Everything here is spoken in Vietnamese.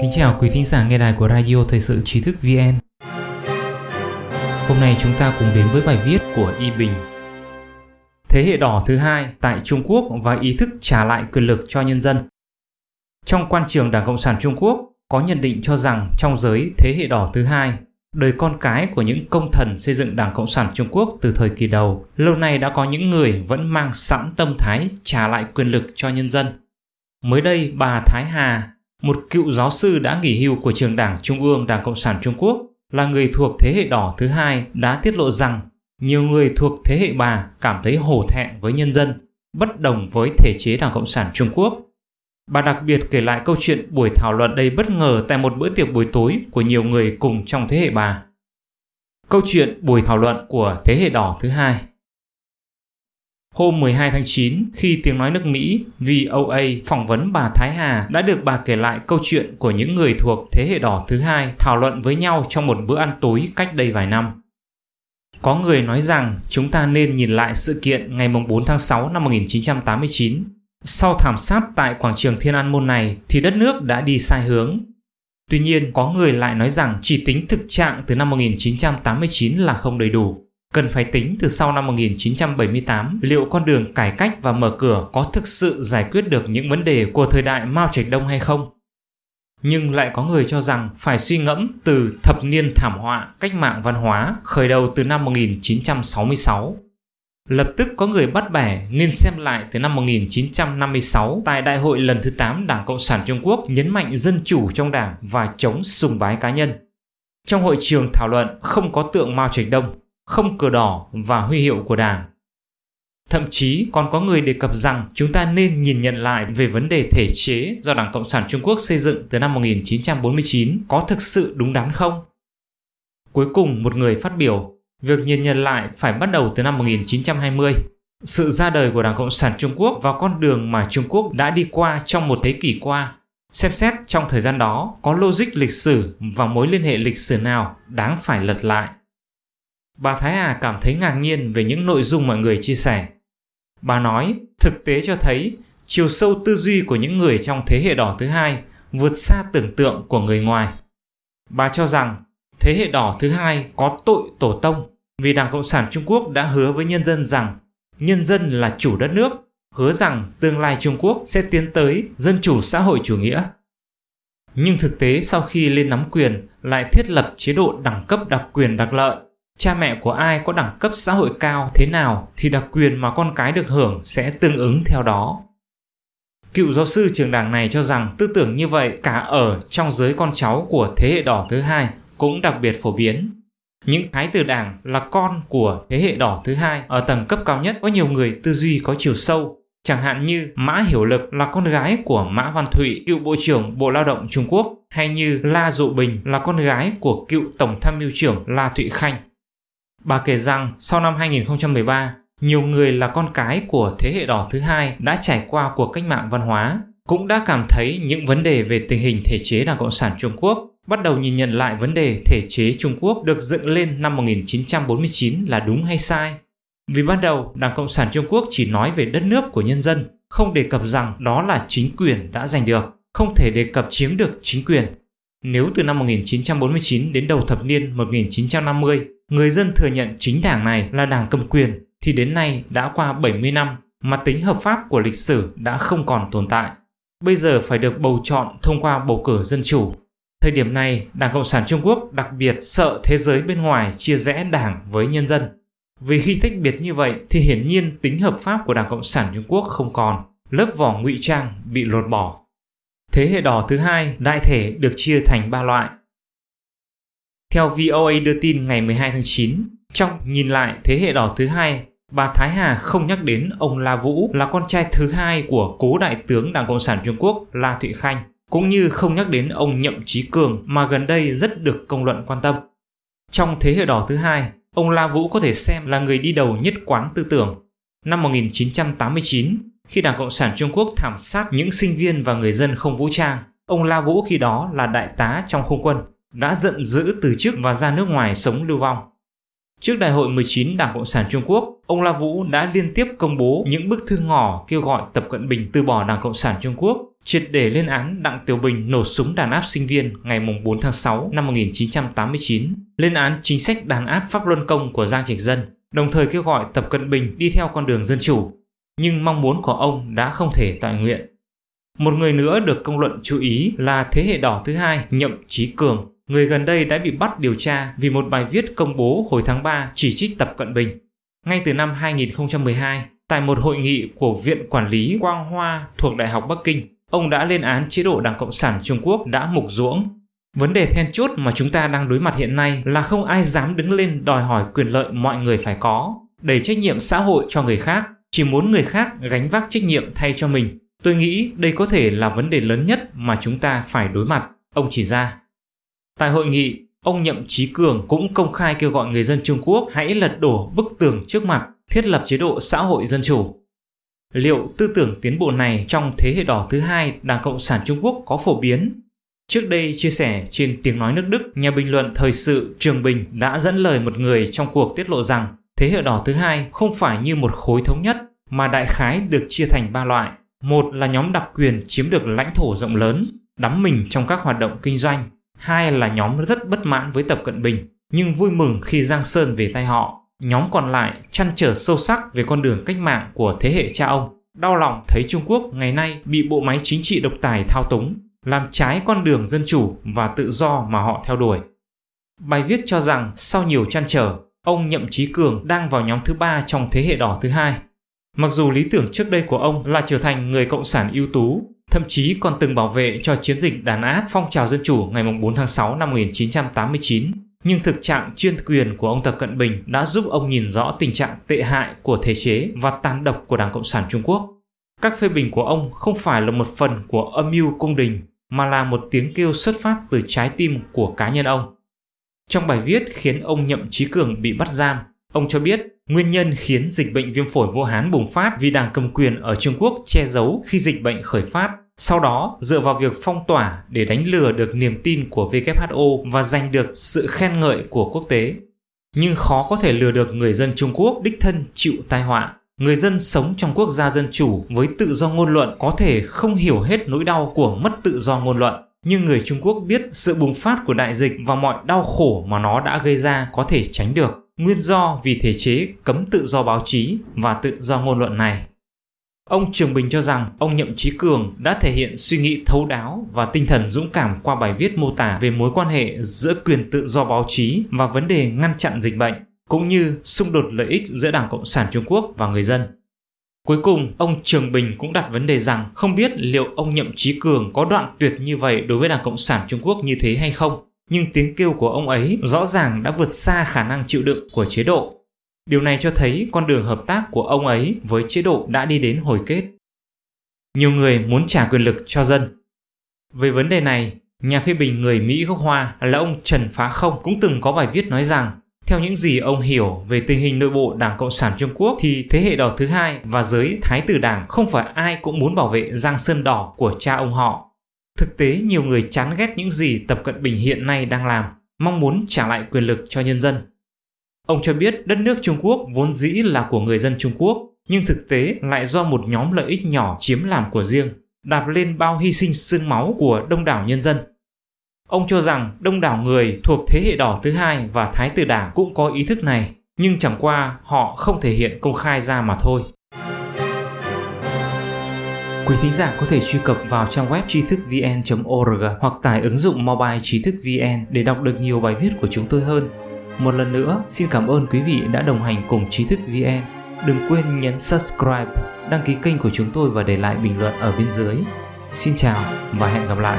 Kính chào quý thính giả nghe đài của Radio Thời sự Trí thức VN. Hôm nay chúng ta cùng đến với bài viết của Y Bình. Thế hệ đỏ thứ hai tại Trung Quốc và ý thức trả lại quyền lực cho nhân dân. Trong quan trường Đảng Cộng sản Trung Quốc có nhận định cho rằng trong giới thế hệ đỏ thứ hai, đời con cái của những công thần xây dựng Đảng Cộng sản Trung Quốc từ thời kỳ đầu, lâu nay đã có những người vẫn mang sẵn tâm thái trả lại quyền lực cho nhân dân. Mới đây, bà Thái Hà, một cựu giáo sư đã nghỉ hưu của trường Đảng Trung ương Đảng Cộng sản Trung Quốc, là người thuộc thế hệ đỏ thứ hai đã tiết lộ rằng nhiều người thuộc thế hệ bà cảm thấy hổ thẹn với nhân dân, bất đồng với thể chế Đảng Cộng sản Trung Quốc. Bà đặc biệt kể lại câu chuyện buổi thảo luận đầy bất ngờ tại một bữa tiệc buổi tối của nhiều người cùng trong thế hệ bà. Câu chuyện buổi thảo luận của thế hệ đỏ thứ hai Hôm 12 tháng 9, khi tiếng nói nước Mỹ VOA phỏng vấn bà Thái Hà đã được bà kể lại câu chuyện của những người thuộc thế hệ đỏ thứ hai thảo luận với nhau trong một bữa ăn tối cách đây vài năm. Có người nói rằng chúng ta nên nhìn lại sự kiện ngày 4 tháng 6 năm 1989. Sau thảm sát tại quảng trường Thiên An Môn này thì đất nước đã đi sai hướng. Tuy nhiên, có người lại nói rằng chỉ tính thực trạng từ năm 1989 là không đầy đủ. Cần phải tính từ sau năm 1978 liệu con đường cải cách và mở cửa có thực sự giải quyết được những vấn đề của thời đại Mao Trạch Đông hay không? Nhưng lại có người cho rằng phải suy ngẫm từ thập niên thảm họa cách mạng văn hóa khởi đầu từ năm 1966. Lập tức có người bắt bẻ nên xem lại từ năm 1956 tại Đại hội lần thứ 8 Đảng Cộng sản Trung Quốc nhấn mạnh dân chủ trong đảng và chống sùng bái cá nhân. Trong hội trường thảo luận không có tượng Mao Trạch Đông, không cờ đỏ và huy hiệu của đảng. Thậm chí còn có người đề cập rằng chúng ta nên nhìn nhận lại về vấn đề thể chế do Đảng Cộng sản Trung Quốc xây dựng từ năm 1949 có thực sự đúng đắn không? Cuối cùng một người phát biểu, việc nhìn nhận lại phải bắt đầu từ năm 1920. Sự ra đời của Đảng Cộng sản Trung Quốc và con đường mà Trung Quốc đã đi qua trong một thế kỷ qua. Xem xét trong thời gian đó có logic lịch sử và mối liên hệ lịch sử nào đáng phải lật lại. Bà Thái Hà cảm thấy ngạc nhiên về những nội dung mọi người chia sẻ. Bà nói, thực tế cho thấy chiều sâu tư duy của những người trong thế hệ đỏ thứ hai vượt xa tưởng tượng của người ngoài. Bà cho rằng thế hệ đỏ thứ hai có tội tổ tông vì Đảng Cộng sản Trung Quốc đã hứa với nhân dân rằng nhân dân là chủ đất nước, hứa rằng tương lai Trung Quốc sẽ tiến tới dân chủ xã hội chủ nghĩa. Nhưng thực tế sau khi lên nắm quyền lại thiết lập chế độ đẳng cấp đặc quyền đặc lợi cha mẹ của ai có đẳng cấp xã hội cao thế nào thì đặc quyền mà con cái được hưởng sẽ tương ứng theo đó. Cựu giáo sư trường đảng này cho rằng tư tưởng như vậy cả ở trong giới con cháu của thế hệ đỏ thứ hai cũng đặc biệt phổ biến. Những thái tử đảng là con của thế hệ đỏ thứ hai ở tầng cấp cao nhất có nhiều người tư duy có chiều sâu, chẳng hạn như Mã Hiểu Lực là con gái của Mã Văn Thụy, cựu Bộ trưởng Bộ Lao động Trung Quốc, hay như La Dụ Bình là con gái của cựu Tổng tham mưu trưởng La Thụy Khanh. Bà kể rằng sau năm 2013, nhiều người là con cái của thế hệ đỏ thứ hai đã trải qua cuộc cách mạng văn hóa, cũng đã cảm thấy những vấn đề về tình hình thể chế Đảng Cộng sản Trung Quốc bắt đầu nhìn nhận lại vấn đề thể chế Trung Quốc được dựng lên năm 1949 là đúng hay sai. Vì ban đầu, Đảng Cộng sản Trung Quốc chỉ nói về đất nước của nhân dân, không đề cập rằng đó là chính quyền đã giành được, không thể đề cập chiếm được chính quyền. Nếu từ năm 1949 đến đầu thập niên 1950, người dân thừa nhận chính đảng này là đảng cầm quyền thì đến nay đã qua 70 năm mà tính hợp pháp của lịch sử đã không còn tồn tại. Bây giờ phải được bầu chọn thông qua bầu cử dân chủ. Thời điểm này, Đảng Cộng sản Trung Quốc đặc biệt sợ thế giới bên ngoài chia rẽ đảng với nhân dân. Vì khi tách biệt như vậy thì hiển nhiên tính hợp pháp của Đảng Cộng sản Trung Quốc không còn, lớp vỏ ngụy trang bị lột bỏ. Thế hệ đỏ thứ hai đại thể được chia thành ba loại. Theo VOA đưa tin ngày 12 tháng 9, trong nhìn lại thế hệ đỏ thứ hai, bà Thái Hà không nhắc đến ông La Vũ là con trai thứ hai của cố đại tướng Đảng Cộng sản Trung Quốc La Thụy Khanh, cũng như không nhắc đến ông Nhậm Chí Cường mà gần đây rất được công luận quan tâm. Trong thế hệ đỏ thứ hai, ông La Vũ có thể xem là người đi đầu nhất quán tư tưởng. Năm 1989, khi Đảng Cộng sản Trung Quốc thảm sát những sinh viên và người dân không vũ trang, ông La Vũ khi đó là đại tá trong không quân đã giận dữ từ chức và ra nước ngoài sống lưu vong. Trước đại hội 19 Đảng Cộng sản Trung Quốc, ông La Vũ đã liên tiếp công bố những bức thư ngỏ kêu gọi Tập Cận Bình từ bỏ Đảng Cộng sản Trung Quốc triệt để lên án Đặng Tiểu Bình nổ súng đàn áp sinh viên ngày 4 tháng 6 năm 1989, lên án chính sách đàn áp pháp luân công của Giang Trạch Dân, đồng thời kêu gọi Tập Cận Bình đi theo con đường dân chủ. Nhưng mong muốn của ông đã không thể tọa nguyện. Một người nữa được công luận chú ý là thế hệ đỏ thứ hai Nhậm Chí Cường, người gần đây đã bị bắt điều tra vì một bài viết công bố hồi tháng 3 chỉ trích Tập Cận Bình. Ngay từ năm 2012, tại một hội nghị của Viện Quản lý Quang Hoa thuộc Đại học Bắc Kinh, ông đã lên án chế độ Đảng Cộng sản Trung Quốc đã mục ruỗng. Vấn đề then chốt mà chúng ta đang đối mặt hiện nay là không ai dám đứng lên đòi hỏi quyền lợi mọi người phải có, đẩy trách nhiệm xã hội cho người khác, chỉ muốn người khác gánh vác trách nhiệm thay cho mình. Tôi nghĩ đây có thể là vấn đề lớn nhất mà chúng ta phải đối mặt, ông chỉ ra. Tại hội nghị, ông Nhậm Chí Cường cũng công khai kêu gọi người dân Trung Quốc hãy lật đổ bức tường trước mặt, thiết lập chế độ xã hội dân chủ. Liệu tư tưởng tiến bộ này trong thế hệ đỏ thứ hai Đảng Cộng sản Trung Quốc có phổ biến? Trước đây chia sẻ trên tiếng nói nước Đức, nhà bình luận thời sự Trường Bình đã dẫn lời một người trong cuộc tiết lộ rằng thế hệ đỏ thứ hai không phải như một khối thống nhất mà đại khái được chia thành ba loại. Một là nhóm đặc quyền chiếm được lãnh thổ rộng lớn, đắm mình trong các hoạt động kinh doanh. Hai là nhóm rất bất mãn với Tập Cận Bình, nhưng vui mừng khi Giang Sơn về tay họ. Nhóm còn lại chăn trở sâu sắc về con đường cách mạng của thế hệ cha ông, đau lòng thấy Trung Quốc ngày nay bị bộ máy chính trị độc tài thao túng, làm trái con đường dân chủ và tự do mà họ theo đuổi. Bài viết cho rằng sau nhiều chăn trở, ông Nhậm Chí Cường đang vào nhóm thứ ba trong thế hệ đỏ thứ hai. Mặc dù lý tưởng trước đây của ông là trở thành người cộng sản ưu tú, thậm chí còn từng bảo vệ cho chiến dịch đàn áp phong trào dân chủ ngày 4 tháng 6 năm 1989, nhưng thực trạng chuyên quyền của ông Tập Cận Bình đã giúp ông nhìn rõ tình trạng tệ hại của thể chế và tàn độc của Đảng Cộng sản Trung Quốc. Các phê bình của ông không phải là một phần của âm mưu cung đình, mà là một tiếng kêu xuất phát từ trái tim của cá nhân ông. Trong bài viết khiến ông Nhậm Chí Cường bị bắt giam, ông cho biết nguyên nhân khiến dịch bệnh viêm phổi Vũ Hán bùng phát vì đảng cầm quyền ở Trung Quốc che giấu khi dịch bệnh khởi phát sau đó, dựa vào việc phong tỏa để đánh lừa được niềm tin của WHO và giành được sự khen ngợi của quốc tế. Nhưng khó có thể lừa được người dân Trung Quốc đích thân chịu tai họa. Người dân sống trong quốc gia dân chủ với tự do ngôn luận có thể không hiểu hết nỗi đau của mất tự do ngôn luận. Nhưng người Trung Quốc biết sự bùng phát của đại dịch và mọi đau khổ mà nó đã gây ra có thể tránh được. Nguyên do vì thể chế cấm tự do báo chí và tự do ngôn luận này Ông Trường Bình cho rằng ông Nhậm Chí Cường đã thể hiện suy nghĩ thấu đáo và tinh thần dũng cảm qua bài viết mô tả về mối quan hệ giữa quyền tự do báo chí và vấn đề ngăn chặn dịch bệnh, cũng như xung đột lợi ích giữa Đảng Cộng sản Trung Quốc và người dân. Cuối cùng, ông Trường Bình cũng đặt vấn đề rằng không biết liệu ông Nhậm Chí Cường có đoạn tuyệt như vậy đối với Đảng Cộng sản Trung Quốc như thế hay không. Nhưng tiếng kêu của ông ấy rõ ràng đã vượt xa khả năng chịu đựng của chế độ Điều này cho thấy con đường hợp tác của ông ấy với chế độ đã đi đến hồi kết. Nhiều người muốn trả quyền lực cho dân. Về vấn đề này, nhà phê bình người Mỹ gốc Hoa là ông Trần Phá Không cũng từng có bài viết nói rằng theo những gì ông hiểu về tình hình nội bộ Đảng Cộng sản Trung Quốc thì thế hệ đỏ thứ hai và giới thái tử đảng không phải ai cũng muốn bảo vệ Giang Sơn đỏ của cha ông họ. Thực tế nhiều người chán ghét những gì Tập Cận Bình hiện nay đang làm, mong muốn trả lại quyền lực cho nhân dân. Ông cho biết đất nước Trung Quốc vốn dĩ là của người dân Trung Quốc, nhưng thực tế lại do một nhóm lợi ích nhỏ chiếm làm của riêng, đạp lên bao hy sinh xương máu của đông đảo nhân dân. Ông cho rằng đông đảo người thuộc thế hệ đỏ thứ hai và thái tử đảng cũng có ý thức này, nhưng chẳng qua họ không thể hiện công khai ra mà thôi. Quý thính giả có thể truy cập vào trang web tri thức vn.org hoặc tải ứng dụng mobile trí thức vn để đọc được nhiều bài viết của chúng tôi hơn. Một lần nữa, xin cảm ơn quý vị đã đồng hành cùng Trí thức VN. Đừng quên nhấn subscribe, đăng ký kênh của chúng tôi và để lại bình luận ở bên dưới. Xin chào và hẹn gặp lại.